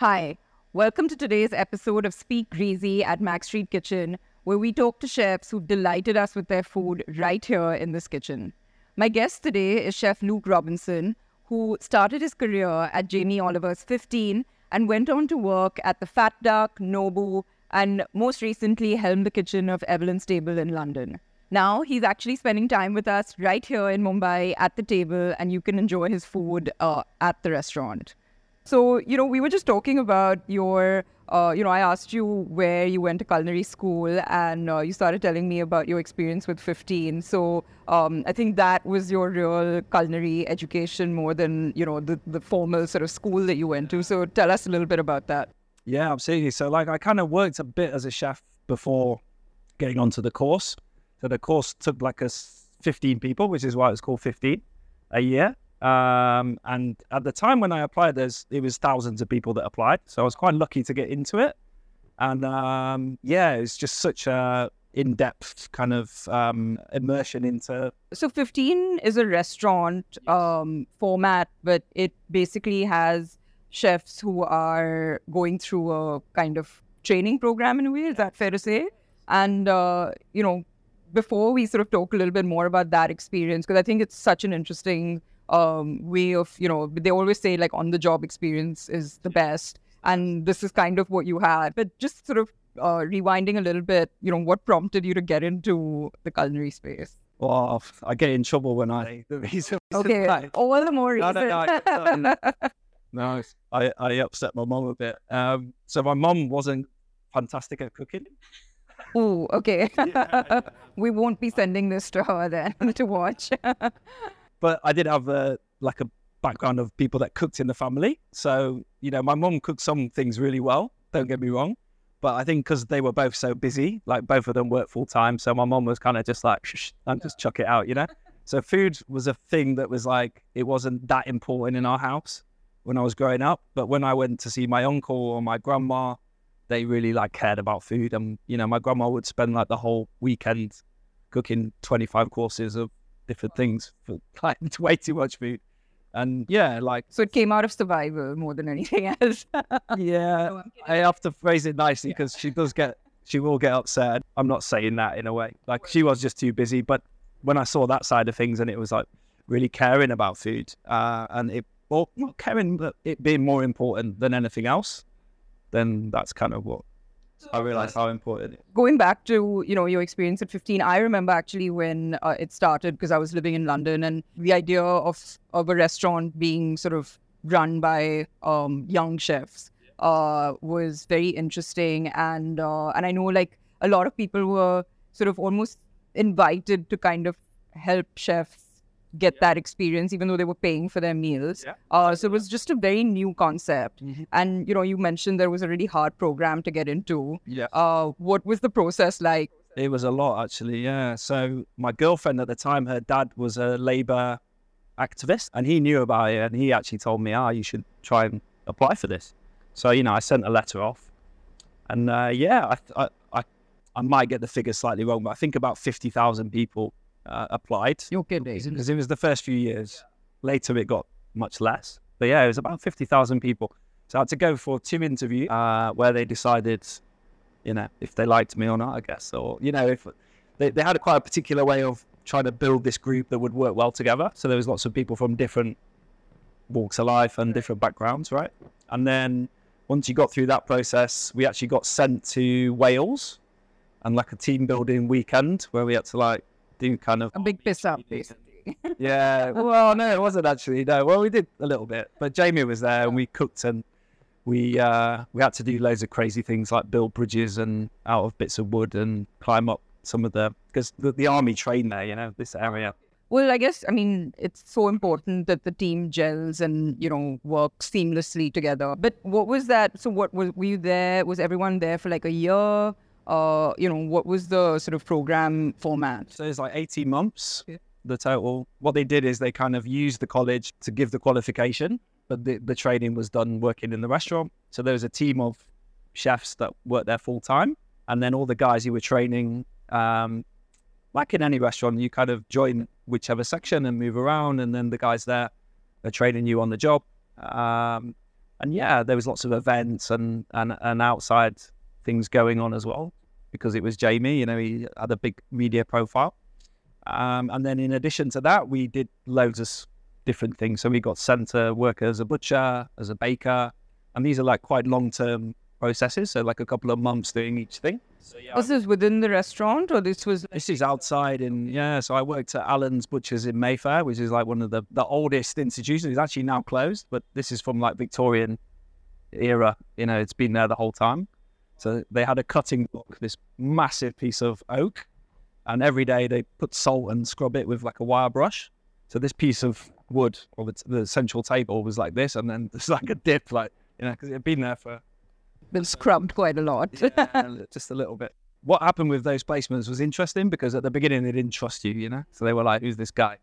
Hi, welcome to today's episode of Speak Greasy at Mag Street Kitchen, where we talk to chefs who've delighted us with their food right here in this kitchen. My guest today is Chef Luke Robinson, who started his career at Jamie Oliver's 15 and went on to work at the Fat Duck, Nobu, and most recently helmed the kitchen of Evelyn's Table in London. Now he's actually spending time with us right here in Mumbai at the table, and you can enjoy his food uh, at the restaurant. So, you know, we were just talking about your, uh, you know, I asked you where you went to culinary school and uh, you started telling me about your experience with 15. So um, I think that was your real culinary education more than, you know, the, the formal sort of school that you went to. So tell us a little bit about that. Yeah, absolutely. So, like, I kind of worked a bit as a chef before getting onto the course. So the course took like us 15 people, which is why it's called 15 a year. Um, and at the time when I applied, there's it was thousands of people that applied, so I was quite lucky to get into it. And um, yeah, it's just such a in-depth kind of um, immersion into. So 15 is a restaurant um, format, but it basically has chefs who are going through a kind of training program in a way. Is that fair to say? And uh, you know, before we sort of talk a little bit more about that experience, because I think it's such an interesting um, way of, you know, they always say like on the job experience is the best. And this is kind of what you had. But just sort of uh, rewinding a little bit, you know, what prompted you to get into the culinary space? Well, I get in trouble when I the reason. Okay, all the more reason. No, no, no, no I, I upset my mom a bit. Um, so my mom wasn't fantastic at cooking. Oh, okay. we won't be sending this to her then to watch. But I did have a like a background of people that cooked in the family. So you know, my mom cooked some things really well. Don't get me wrong, but I think because they were both so busy, like both of them worked full time, so my mom was kind of just like, Shh, and just chuck it out, you know. so food was a thing that was like it wasn't that important in our house when I was growing up. But when I went to see my uncle or my grandma, they really like cared about food. And you know, my grandma would spend like the whole weekend cooking twenty five courses of different things for like way too much food. And yeah, like so it came out of survival more than anything else. yeah, no, I have to phrase it nicely because yeah. she does get she will get upset. I'm not saying that in a way. Like she was just too busy. But when I saw that side of things and it was like really caring about food, uh, and it well not caring but it being more important than anything else, then that's kind of what I realized how important. Going back to you know your experience at 15, I remember actually when uh, it started because I was living in London, and the idea of of a restaurant being sort of run by um, young chefs uh, was very interesting, and uh, and I know like a lot of people were sort of almost invited to kind of help chefs get yeah. that experience, even though they were paying for their meals. Yeah. Uh, so it was just a very new concept. Mm-hmm. And, you know, you mentioned there was a really hard program to get into. Yeah. Uh, what was the process like? It was a lot, actually. Yeah. So my girlfriend at the time, her dad was a Labour activist and he knew about it. And he actually told me, ah, oh, you should try and apply for this. So, you know, I sent a letter off. And uh, yeah, I, I, I, I might get the figures slightly wrong, but I think about 50,000 people uh, applied. You're kidding. Because it was the first few years. Later, it got much less. But yeah, it was about 50,000 people. So I had to go for two interviews uh, where they decided, you know, if they liked me or not, I guess. Or, you know, if they, they had a quite a particular way of trying to build this group that would work well together. So there was lots of people from different walks of life and different backgrounds, right? And then once you got through that process, we actually got sent to Wales and like a team building weekend where we had to like do kind of a big piss up, basically. yeah. Well, no, it wasn't actually. No. Well, we did a little bit, but Jamie was there and we cooked and we uh, we had to do loads of crazy things like build bridges and out of bits of wood and climb up some of the because the, the army trained there. You know, this area. Well, I guess I mean it's so important that the team gels and you know works seamlessly together. But what was that? So, what was were you there? Was everyone there for like a year? Uh, you know, what was the sort of program format? So it's like 18 months, yeah. the total. What they did is they kind of used the college to give the qualification, but the, the training was done working in the restaurant. So there was a team of chefs that worked there full time. And then all the guys who were training, um, like in any restaurant, you kind of join whichever section and move around. And then the guys there are training you on the job. Um, and yeah, there was lots of events and and and outside things going on as well because it was Jamie. You know, he had a big media profile. Um, and then in addition to that, we did loads of different things. So we got sent to work as a butcher, as a baker, and these are like quite long term processes. So like a couple of months doing each thing. So yeah, Was this within the restaurant or this was this is outside in yeah. So I worked at Allen's Butchers in Mayfair, which is like one of the the oldest institutions. It's actually now closed, but this is from like Victorian era. You know, it's been there the whole time. So they had a cutting block, this massive piece of oak, and every day they put salt and scrub it with like a wire brush. So this piece of wood or the, the central table was like this, and then there's like a dip, like you know, because it had been there for been scrubbed quite a lot? yeah, just a little bit. What happened with those placements was interesting because at the beginning they didn't trust you, you know. So they were like, "Who's this guy?"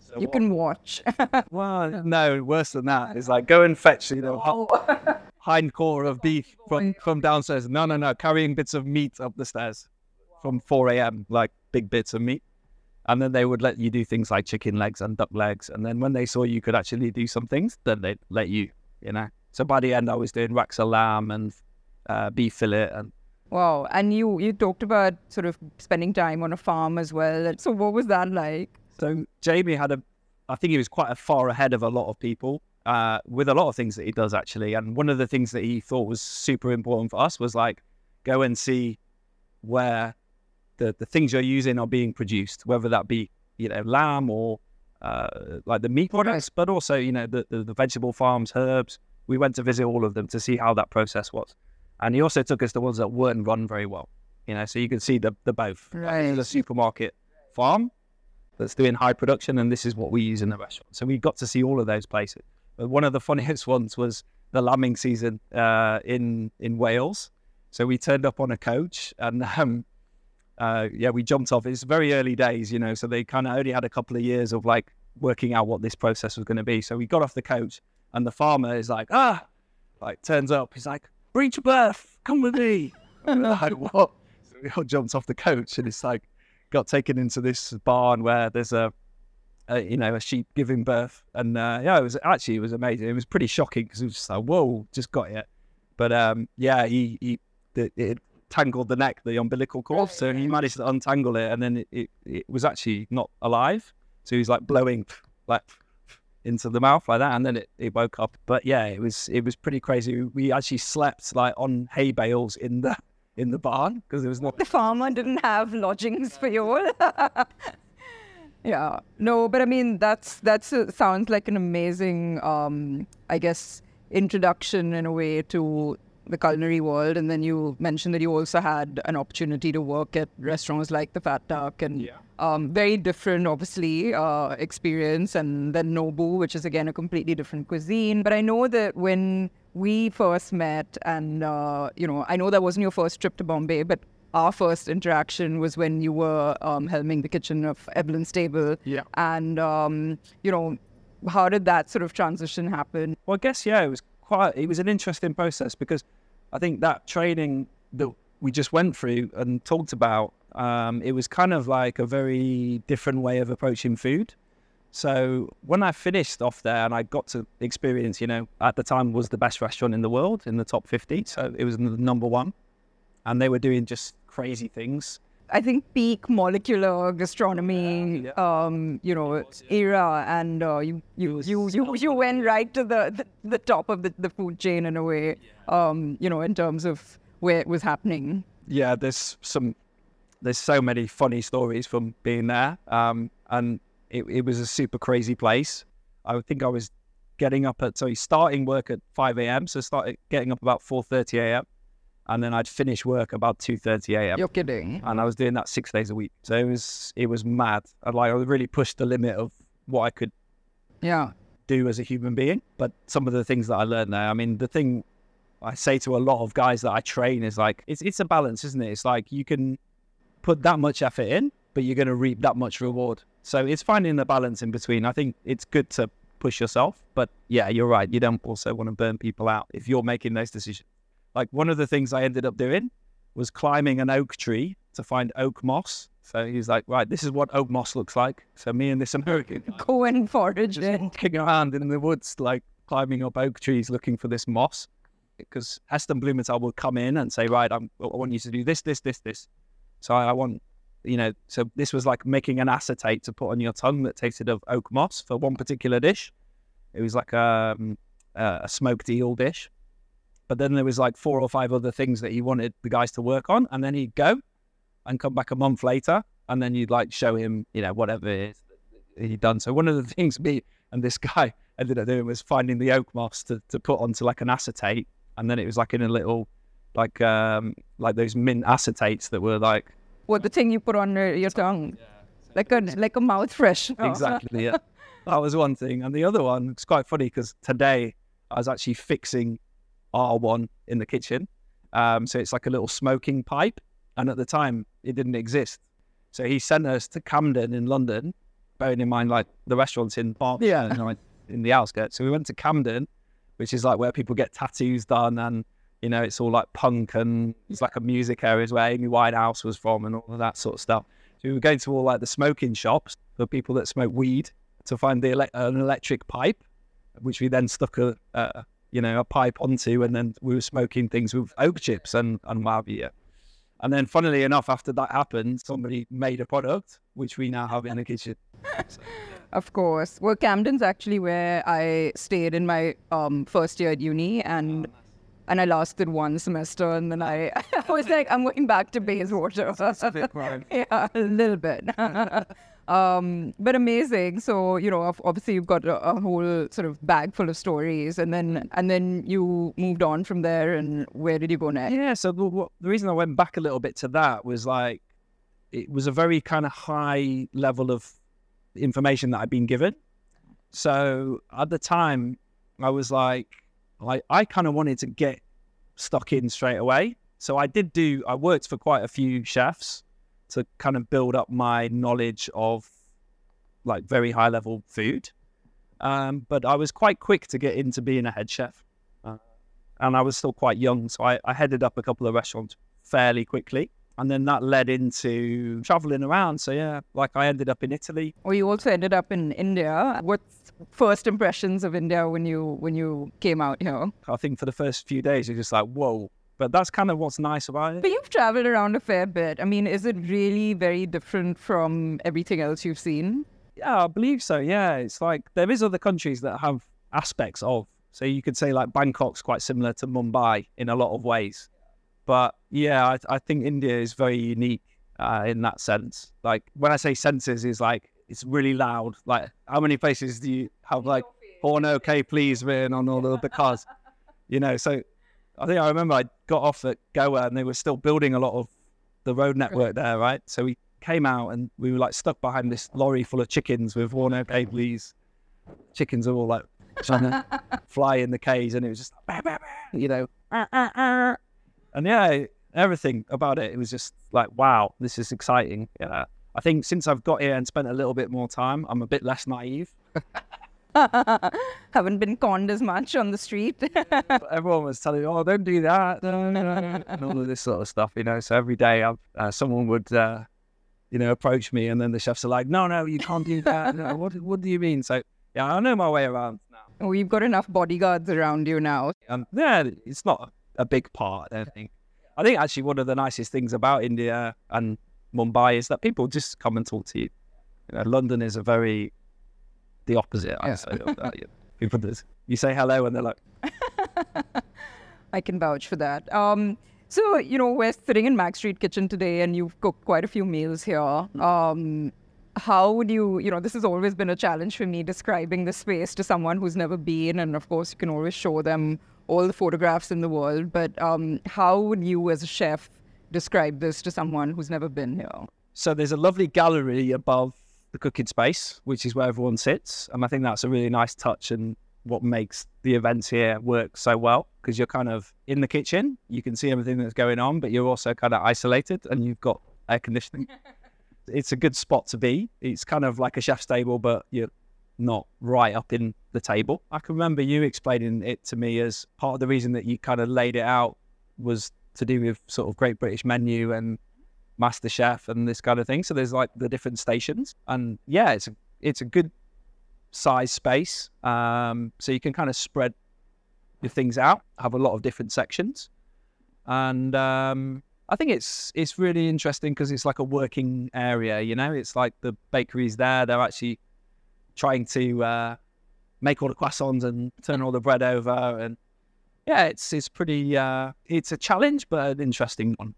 So you what- can watch. Well, no, worse than that. It's like go and fetch, you know, Oh. Hind core of beef from, from downstairs. No, no, no, carrying bits of meat up the stairs from 4 a.m., like big bits of meat. And then they would let you do things like chicken legs and duck legs. And then when they saw you could actually do some things, then they'd let you, you know. So by the end, I was doing racks of lamb and uh, beef fillet. And Wow. And you you talked about sort of spending time on a farm as well. So what was that like? so Jamie had a, I think he was quite a far ahead of a lot of people uh, with a lot of things that he does actually. And one of the things that he thought was super important for us was like go and see where the, the things you're using are being produced, whether that be, you know, lamb or uh, like the meat products, but also, you know, the, the, the vegetable farms, herbs. We went to visit all of them to see how that process was. And he also took us to ones that weren't run very well, you know, so you can see the, the both. Like, this is Right. a supermarket farm that's doing high production, and this is what we use in the restaurant. So we got to see all of those places. One of the funniest ones was the lambing season uh, in in Wales. So we turned up on a coach, and um, uh, yeah, we jumped off. It's very early days, you know, so they kind of only had a couple of years of like working out what this process was going to be. So we got off the coach, and the farmer is like, ah, like turns up. He's like, breach of birth, come with me. And we're like, what? So we all jumped off the coach, and it's like got taken into this barn where there's a, a you know, a sheep giving birth, and uh, yeah, it was actually it was amazing. It was pretty shocking because it was just like, whoa, just got it. But um, yeah, he he the, it tangled the neck, the umbilical cord, so he managed to untangle it, and then it, it, it was actually not alive. So he was like blowing like into the mouth like that, and then it, it woke up. But yeah, it was it was pretty crazy. We actually slept like on hay bales in the in the barn because there was not The farmer didn't have lodgings for you all. yeah. No, but I mean that's that's a, sounds like an amazing um I guess introduction in a way to the culinary world and then you mentioned that you also had an opportunity to work at restaurants like the Fat Duck and Yeah. um, very different obviously uh, experience and then Nobu which is again a completely different cuisine but I know that when we first met and uh, you know I know that wasn't your first trip to Bombay but our first interaction was when you were um, helming the kitchen of Evelyn's Table Yeah. and um, you know how did that sort of transition happen Well, I guess yeah, it was quite. It was an interesting process because I think that training that we just went through and talked about, um, it was kind of like a very different way of approaching food. So when I finished off there and I got to experience, you know, at the time was the best restaurant in the world in the top fifty, so it was the number one, and they were doing just crazy things. I think peak molecular gastronomy, Yeah, um, you know, era, and uh, you you was you you, you went right to the, the, the top of the, the food chain in a way, um, you know, in terms of where it was happening. yeah, there's some, there's so many funny stories from being there. Um, and it, it was a super crazy place. I think I was getting up at, so starting work at 5 a.m. So started getting up about 4.30 a.m. And then I'd finish work about 2.30 a.m. You're kidding. And I was doing that six days a week. So it was, it was mad. I like, I really pushed the limit of what I could Yeah. do as a human being. But some of the things that I learned there, I mean, the thing I say to a lot of guys that I train is like, it's it's a balance, isn't it? It's like you can put that much effort in, but you're going to reap that much reward. So it's finding the balance in between. I think it's good to push yourself, but yeah, you're right. You don't also want to burn people out if you're making those decisions. Like one of the things I ended up doing was climbing an oak tree to find oak moss. So he's like, right, this is what oak moss looks like. So me and this American guy Go and forage just it. walking around in the woods, like climbing up oak trees looking for this moss because Heston Blumenthal would come in and say, right, I'm, I want you to do this, this, this, this. So I, I want, you know, so this was like making an acetate to put on your tongue that tasted of oak moss for one particular dish. It was like um, a, a smoked eel dish. But then there was like four or five other things that he wanted the guys to work on. And then he'd go and come back a month later. And then you'd like show him, you know, whatever it is he'd done. So one of the things me and this guy ended up doing was finding the oak moss to, to put onto like an acetate. And then it was like in a little, like, um, like those mint acetates that were like, What the thing you put on your, your tongue, like a like a mouth fresh. exactly, yeah. That was one thing. And the other one, it's quite funny because today I was actually fixing R1 in the kitchen. Um, so it's like a little smoking pipe. And at the time, it didn't exist. So he sent us to Camden in London, bearing in mind, like the restaurant's in Berkshire, Yeah. you know, in the outskirts. So we went to Camden, which is like where people get tattoos done. And, you know, it's all like punk and it's like a music area is where Amy Winehouse was from and all of that sort of stuff. So we were going to all like the smoking shops for people that smoke weed to find the ele- an electric pipe, which we then stuck a, a you know a pipe onto, and then we were smoking things with oak chips and and what have you. And then, funnily enough, after that happened, somebody made a product which we now have in the kitchen. Of course. Well, Camden's actually where I stayed in my um, first year at uni, and and I lasted one semester, and then I, I was like, I'm going back to Bayswater. yeah, a little bit. Um, but amazing. So you know, obviously you've got a, a whole sort of bag full of stories, and then and then you moved on from there. And where did you go next? Yeah. So the, the reason I went back a little bit to that was like it was a very kind of high level of information that I'd been given. So at the time, I was like, I, I kind of wanted to get stuck in straight away. So I did do, I worked for quite a few chefs to kind of build up my knowledge of like very high level food. Um, but I was quite quick to get into being a head chef. Uh, and I was still quite young. So I, I headed up a couple of restaurants fairly quickly. And then that led into traveling around. So yeah, like I ended up in Italy. Or you also ended up in India. What's first impressions of India when you when you came out here? I think for the first few days, you're just like, whoa. But that's kind of what's nice about it. But you've traveled around a fair bit. I mean, is it really very different from everything else you've seen? Yeah, I believe so. Yeah, it's like there is other countries that have aspects of. So you could say like Bangkok's quite similar to Mumbai in a lot of ways. But yeah, I, I think India is very unique uh, in that sense. Like when I say senses, is like it's really loud. Like how many places do you have like "Born okay, please" written on all of the cars? You know, so I think I remember I got off at Goa and they were still building a lot of the road network there, right? So we came out and we were like stuck behind this lorry full of chickens with "Born okay, please." Chickens are all like trying to fly in the cage, and it was just bah, bah, bah, you know, "Ah, ah, ah." and yeah, everything about it. It was just like, wow, this is exciting. Yeah, I think since I've got here and spent a little bit more time, I'm a bit less naive. Haven't been conned as much on the street. Everyone was telling me, "Oh, don't do that," and all of this sort of stuff, you know. So every day, I've, uh, someone would, uh, you know, approach me, and then the chefs are like, "No, no, you can't do that." No, what, what do you mean? So yeah, I know my way around now. oh, you've got enough bodyguards around you now. And yeah, it's not a big part. I think. I think actually one of the nicest things about India and Mumbai is that people just come and talk to you. You know, London is a very the opposite. I Yeah. say of that. you know. People just you say hello and they're like, I can vouch for that. Um, so, you know, we're sitting in Mag Street Kitchen today and you've cooked quite a few meals here. Um, how would you, you know, this has always been a challenge for me describing the space to someone who's never been. And of course, you can always show them all the photographs in the world. But um, how would you, as a chef, describe this to someone who's never been here? So there's a lovely gallery above the cooking space, which is where everyone sits, and I think that's a really nice touch and what makes the events here work so well because you're kind of in the kitchen, you can see everything that's going on, but you're also kind of isolated and you've got air conditioning. it's a good spot to be. It's kind of like a chef's table, but you're not right up in the table. I can remember you explaining it to me as part of the reason that you kind of laid it out was to do with sort of Great British Menu and Master Chef and this kind of thing. So there's like the different stations, and yeah, it's a, it's a good size space. Um, so you can kind of spread your things out, have a lot of different sections. And um, I think it's it's really interesting because it's like a working area, you know. It's like the bakery's there; they're actually trying to uh, make all the croissants and turn all the bread over, and yeah, it's it's pretty. Uh, it's a challenge, but an interesting one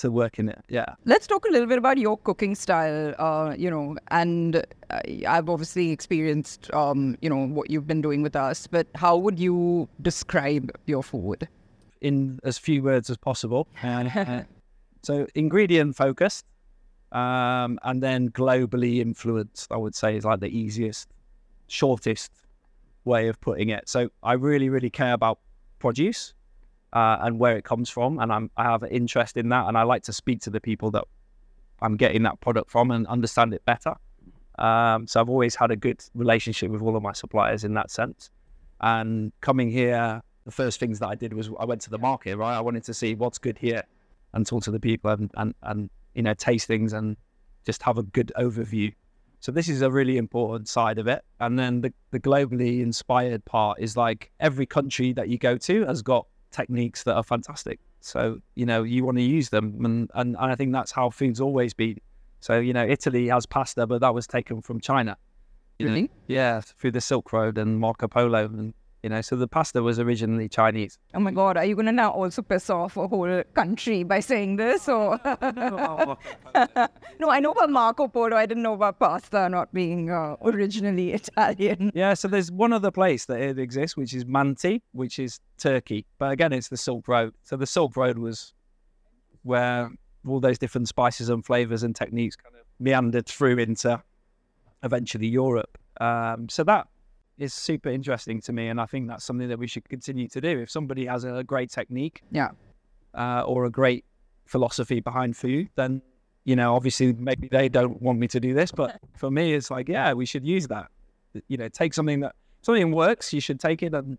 to work in it. Yeah. Let's talk a little bit about your cooking style. Uh, you know, and uh, I've obviously experienced, um, you know, what you've been doing with us. But how would you describe your food? In as few words as possible. Uh, so ingredient focused, um, and then globally influenced. I would say is like the easiest, shortest way of putting it. So I really, really care about produce uh, and where it comes from, and I'm, I have an interest in that, and I like to speak to the people that I'm getting that product from and understand it better. Um, so I've always had a good relationship with all of my suppliers in that sense. And coming here, the first things that I did was I went to the market, right? I wanted to see what's good here and talk to the people and, and, and you know, taste things and just have a good overview. So this is a really important side of it. And then the, the globally inspired part is like every country that you go to has got techniques that are fantastic. So, you know, you want to use them. And, and, and I think that's how food's always been. So, you know, Italy has pasta, but that was taken from China. You Really? Know? Yeah, through the Silk Road and Marco Polo. And, you know, so the pasta was originally Chinese. Oh my God, are you going to now also piss off a whole country by saying this? Or no, I know about Marco Polo. I didn't know about pasta not being uh, originally Italian. Yeah, so there's one other place that it exists, which is Manti, which is Turkey. But again, it's the Silk Road. So the Silk Road was where all those different spices and flavors and techniques kind of meandered through into eventually Europe. Um, so that is super interesting to me, and I think that's something that we should continue to do. If somebody has a great technique, Yeah. uh, or a great philosophy behind food, then you know, obviously, maybe they don't want me to do this, but for me, it's like, yeah, we should use that. You know, take something that something works, you should take it and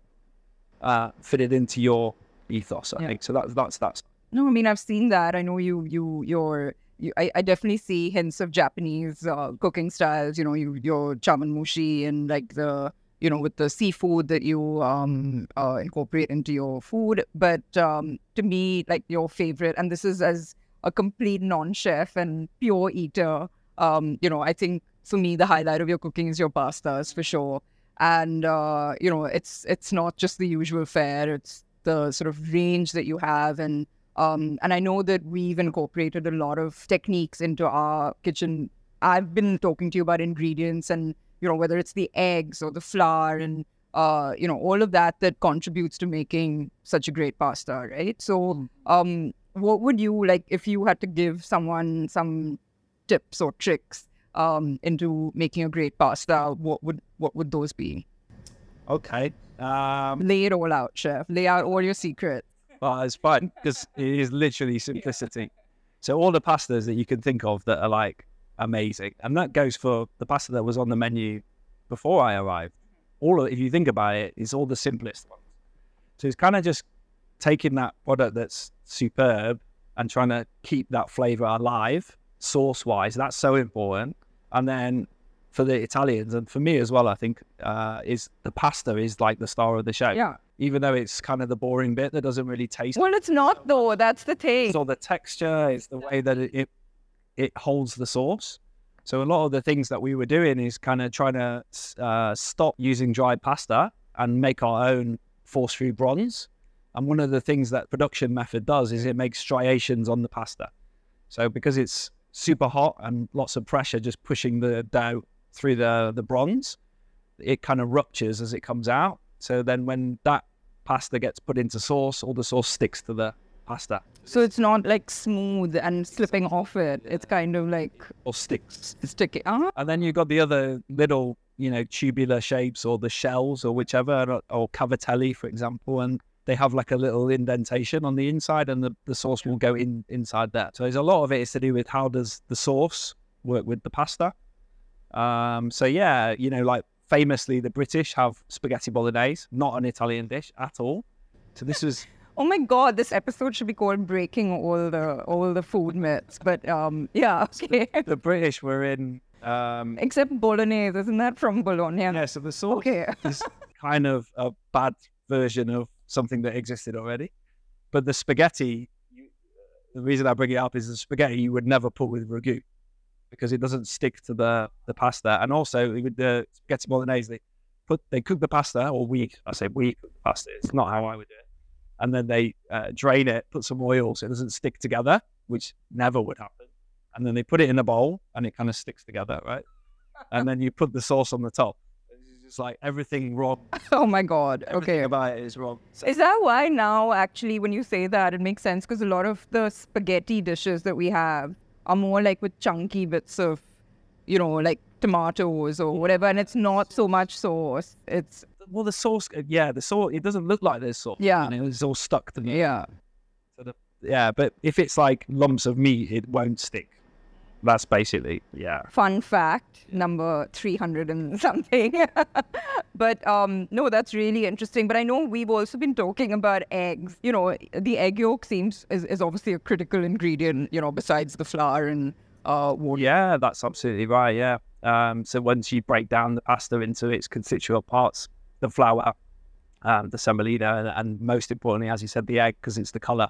uh, fit it into your ethos. I Yeah. think so. That's that's that's No, I mean I've seen that. I know you, you, your, you, I, I definitely see hints of Japanese uh, cooking styles. You know, you, your chawanmushi and like the, you know, with the seafood that you um uh, incorporate into your food. But um, to me, like your favorite, and this is as a complete non-chef and pure eater. Um, you know, I think for me the highlight of your cooking is your pastas for sure. And uh, you know, it's it's not just the usual fare. It's the sort of range that you have and um, and I know that we've incorporated a lot of techniques into our kitchen. I've been talking to you about ingredients and, you know, whether it's the eggs or the flour and, uh, you know, all of that that contributes to making such a great pasta, right? So, um, what would you like if you had to give someone some tips or tricks um, into making a great pasta? What would what would those be? okay. Um, Lay it all out, chef. Lay out all your secrets. Well, it's fine because it is literally simplicity. So all the pastas that you can think of that are like amazing, and that goes for the pasta that was on the menu before I arrived. All of, if you think about it, it's all the simplest ones. So it's kind of just taking that product that's superb and trying to keep that flavor alive, sauce wise. That's so important. And then for the Italians and for me as well, I think uh, is the pasta is like the star of the show Yeah. even though it's kind of the boring bit that doesn't really taste. Well, it's not though. That's the thing. It's all the texture, it's the way that it, it it holds the sauce. So a lot of the things that we were doing is kind of trying to uh, stop using dried pasta and make our own force through bronze. And one of the things that production method does is it makes striations on the pasta. So because it's super hot and lots of pressure just pushing the dough through the the bronze, it kind of ruptures as it comes out. So then when that pasta gets put into sauce, all the sauce sticks to the pasta So it's not like smooth and slipping off it. It's kind of like or sticks. sticky. Uh, And then you've got the other little, you know, tubular shapes or the shells or whichever, or, or cavatelli, for example, and they have like a little indentation on the inside, and the, the sauce will go in inside that. So there's a lot of it is to do with how does the sauce work with the pasta. Um, so yeah, you know, like famously, the British have spaghetti bolognese, not an Italian dish at all. So this was oh my god, this episode should be called "Breaking All the All the Food Myths." But um, yeah, okay. the British were in Um, Except bolognese, isn't that from Bologna? yeah, so the sauce Okay. is kind of a bad version of something that existed already. But the spaghetti, the reason I bring it up is the spaghetti you would never put with ragu because it doesn't stick to the, the pasta. And also with the spaghetti bolognese, they put they cook the pasta, or we I say we cook the pasta. It's not how I would do it. And then they uh, drain it, put some oil so it doesn't stick together, which never would happen. And then they put it in a bowl and it kind of sticks together, right? And then you put the sauce on the top. It's just like everything wrong Oh my God. Everything Okay. about it is wrong. Is that why now, actually, when you say that, it makes sense? Because a lot of the spaghetti dishes that we have are more like with chunky bits of, you know, like tomatoes or whatever, and it's not so much sauce. It's, well, the sauce, uh, yeah, the sauce. It doesn't look like there's sauce. Yeah. and it's all stuck to me. yeah. to the yeah. But if it's like lumps of meat, it won't stick. That's basically yeah. Fun fact, number 300 and something. but um, no, that's really interesting. But I know we've also been talking about eggs. You know, the egg yolk seems is, is obviously a critical ingredient, you know, besides the flour and uh, water. Yeah, that's absolutely right. Yeah. Um, so once you break down the pasta into its constituent parts, the flour, um, the semolina, and, and most importantly, as you said, the egg, because it's the color.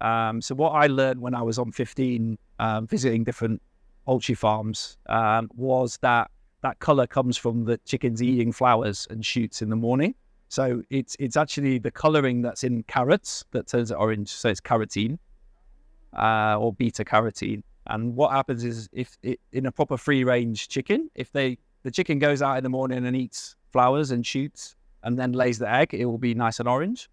Um, so what I learned when I was on 15, um, visiting different poultry farms, um, was that that color comes from the chickens eating flowers and shoots in the morning. So it's it's actually the coloring that's in carrots that turns it orange. So it's carotene uh, or beta carotene. And what happens is if it, in a proper free range chicken, if they the chicken goes out in the morning and eats flowers and shoots and then lays the egg, it will be nice and orange.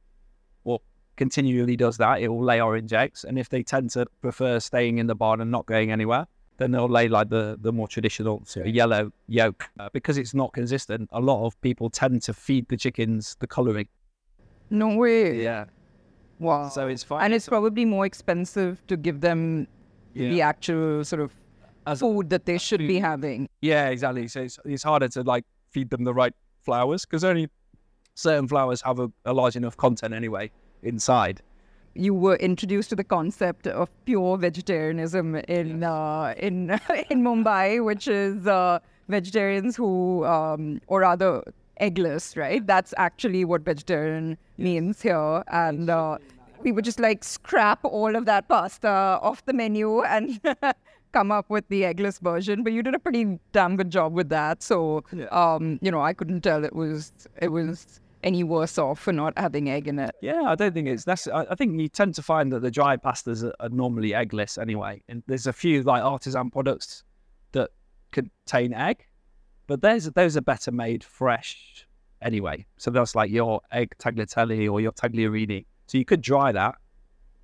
Or continually does that, it will lay orange eggs. And if they tend to prefer staying in the barn and not going anywhere, then they'll lay like the, the more traditional sort of yellow yolk. Uh, because it's not consistent, a lot of people tend to feed the chickens the colouring. No way. Yeah. Wow. So it's fine. and it's probably more expensive to give them the actual sort of As- food that they should be having. Yeah, exactly. So it's, it's harder to like feed them the right flowers because only certain flowers have a, a large enough content anyway inside. You were introduced to the concept of pure vegetarianism in uh, in in Mumbai, which is uh, vegetarians who, um, or rather, eggless, right? That's actually what vegetarian means here, and. Uh, we would just like scrap all of that pasta off the menu and come up with the eggless version. But you did a pretty damn good job with that. So, um, you know, I couldn't tell it was it was any worse off for not having egg in it. Yeah, I don't think it's that's. I, think you tend to find that the dry pastas are, are normally eggless anyway. And there's a few like artisan products that contain egg, but those those are better made fresh anyway. So that's like your egg tagliatelle or your tagliarini. So you could dry that,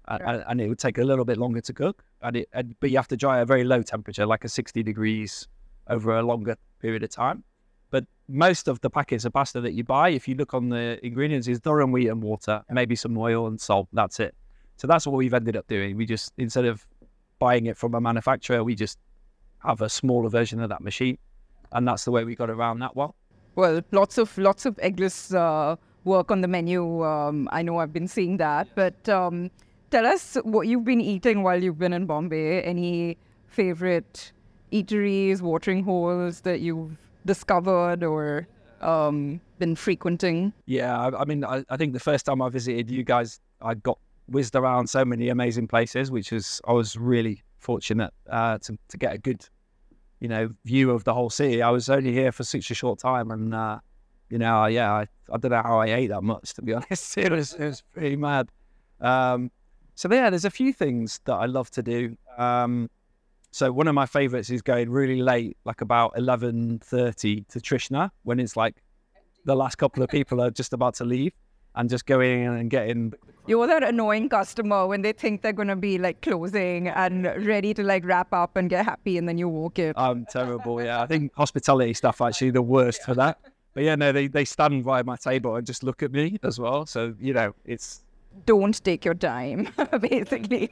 and it would take a little bit longer to cook. And it, and, but you have to dry at a very low temperature, like a 60 degrees, over a longer period of time. But most of the packets of pasta that you buy, if you look on the ingredients, is durum wheat and water, maybe some oil and salt. That's it. So that's what we've ended up doing. We just instead of buying it from a manufacturer, we just have a smaller version of that machine, and that's the way we got around that one. Well, lots of lots of eggless uh, work on the menu. Um, I know I've been seeing that, but um, tell us what you've been eating while you've been in Bombay. Any favorite eateries, watering holes that you've discovered or um, been frequenting? Yeah, I, I mean, I, I think the first time I visited you guys, I got whizzed around so many amazing places, which is I was really fortunate uh, to to get a good, you know, view of the whole city. I was only here for such a short time, and uh, you know, yeah, I, I don't know how I ate that much to be honest. It was it was pretty mad. Um, so yeah, there's a few things that I love to do. Um, so one of my favorites is going really late, like about eleven thirty to Trishna, when it's like the last couple of people are just about to leave, and just going in and getting You're that annoying customer when they think they're going to be like closing and ready to like wrap up and get happy, and then you walk in. I'm terrible. Yeah, I think hospitality stuff actually the worst for that. But yeah, no, they, they stand by my table and just look at me as well. So you know, it's Don't take your time, basically.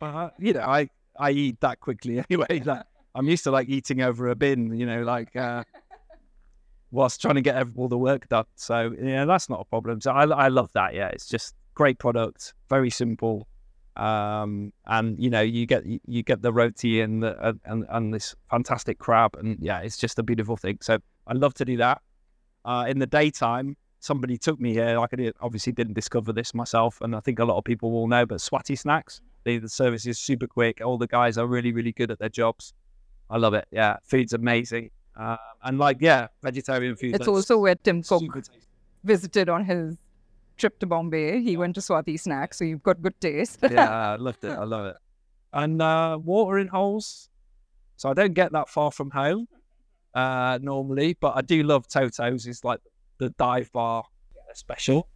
uh, you know, I I eat that quickly anyway. Like, I'm used to like eating over a bin. You know, like uh, whilst trying to get all the work done. So yeah, that's not a problem. So I I love that. Yeah, it's just great product, very simple, Um, and you know, you get you get the roti and the and, and this fantastic crab, and yeah, it's just a beautiful thing. So I love to do that. Uh, in the daytime, somebody took me here. Like I did, obviously didn't discover this myself, and I think a lot of people will know. But Swati Snacks, the, the service is super quick. All the guys are really really good at their jobs. I love it. Yeah, food's amazing. Uh, and like yeah, vegetarian food. It's also where Tim Cook visited on his trip to Bombay. He went to Swati Snacks, so you've got good taste. yeah, I loved it. I love it. And uh, watering holes. So I don't get that far from home uh, normally, but I do love Toto's. It's like the dive bar special.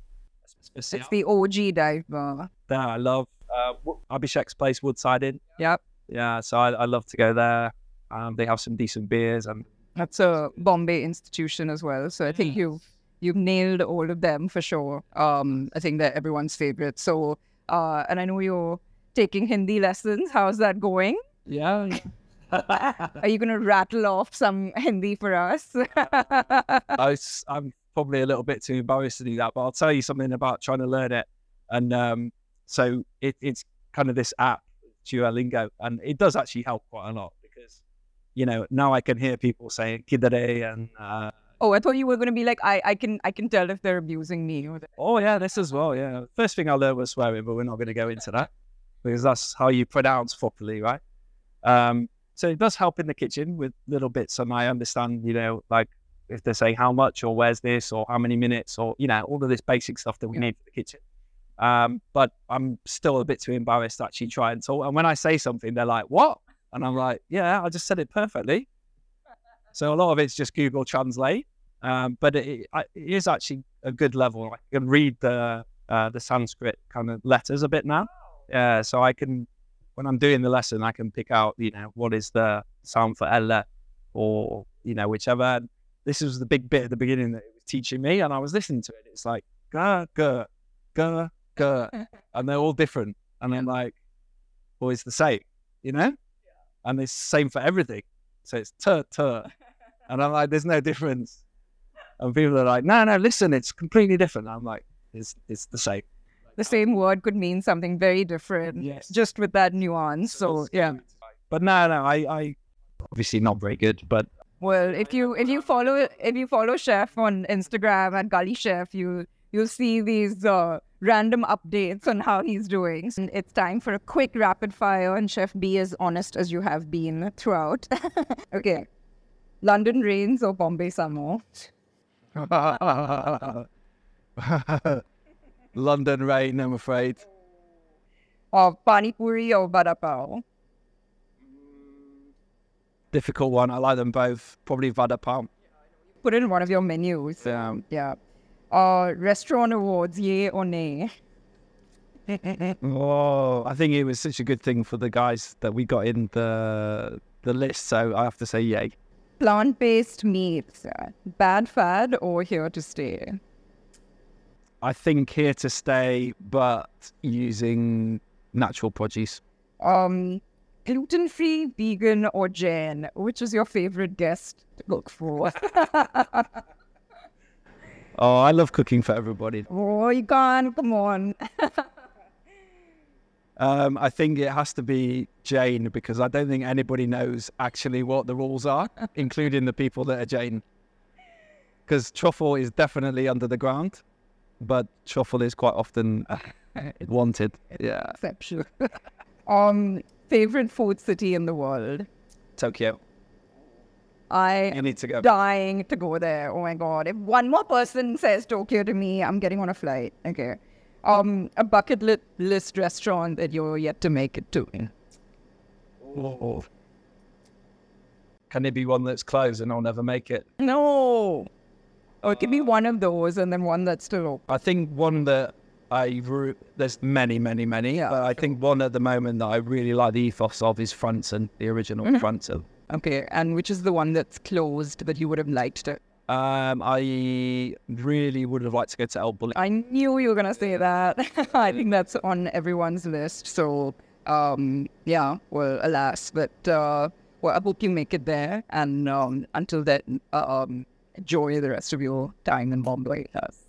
it's the OG dive bar. that I love. Uh, Abhishek's place, Woodside Inn. Yep. Yeah, so I, I love to go there. Um, they have some decent beers and That's a Bombay institution as well. So I think you've you've nailed all of them for sure. Um, I think they're everyone's favorite. So uh, and I know you're taking Hindi lessons. How's that going? yeah. Are you gonna rattle off some Hindi for us? I, am probably a little bit too embarrassed to do that, but I'll tell you something about trying to learn it. And um, so it, it's kind of this app, Duolingo, and it does actually help quite a lot because, you know, now I can hear people saying kidare and, uh, oh, I thought you were gonna be like, I, I can I can tell if they're abusing me. Or oh, yeah, this as well. Yeah. First thing I learned was swearing, but we're not going to go into that because that's how you pronounce properly, right? Um, so it does help in the kitchen with little bits, and I understand, you know, like if they're saying how much or where's this or how many minutes or you know all of this basic stuff that we Yeah. need for the kitchen. Um, but I'm still a bit too embarrassed to actually try and talk. And when I say something, they're like, "What?" And I'm like, "Yeah, I just said it perfectly." So a lot of it's just Google Translate, um, but it, it it is actually a good level. I can read the uh, the Sanskrit kind of letters a bit now. Yeah, so I can when I'm doing the lesson, I can pick out, you know, what is the sound for Ella or, you know, whichever. This was the big bit at the beginning that it was teaching me, and I was listening to it. It's like, ga, ga, ga, ga. And they're all different. And I'm like, well, it's the same, you know? And it's the same for everything. So it's tur, tur. And I'm like, there's no difference. And people are like, no, no, listen, it's completely different. I'm like, it's, it's the same. the same word could mean something very different. Yes. Just with that nuance. So yeah. But no, no, I, I obviously not very good, but Well, if you if you follow if you follow Chef on Instagram at Gully Chef, you you'll see these uh, random updates on how he's doing. And it's time for a quick rapid fire, and Chef be as honest as you have been throughout. okay, London rains or Bombay summer? London rain, I'm afraid. Or pani puri or vada pav? Difficult one. I like them both. Probably Vada Pav. Put in one of your menus. Um, Yeah. Uh, restaurant awards, yay or nay? oh, I think it was such a good thing for the guys that we got in the the list. So I have to say, yay. Plant-based meats, uh, bad fad or here to stay? I think here to stay, but using natural produce. Um, gluten-free, vegan, or Jain? Which is your favorite guest to look for? Oh, I love cooking for everybody. oh, you can't. Come on. Um, I think it has to be Jain because I don't think anybody knows actually what the rules are, including the people that are Jain. Because truffle is definitely under the ground, but truffle is quite often wanted. Yeah, Exception. um, favorite food city in the world? Tokyo. I You need to go. dying to go there. Oh my god! If one more person says Tokyo to me, I'm getting on a flight. Okay. Um, a bucket li- list restaurant that you're yet to make it to. Oh. Can it be one that's closed and I'll never make it? No. Or it could be one of those and then one that's still open. I think one that I re- there's many, many, many. Yeah, but I think one at the moment that I really like the ethos of is Frantzén, the original Frantzén. Okay, and which is the one that's closed that you would have liked to? Um, I really would have liked to go to El Bulli. I knew you were gonna say that. I think that's on everyone's list. So, um, yeah. Well, alas, but uh, well, I hope you make it there. And um, until then, uh, um, enjoy the rest of your time in Bombay. Yes.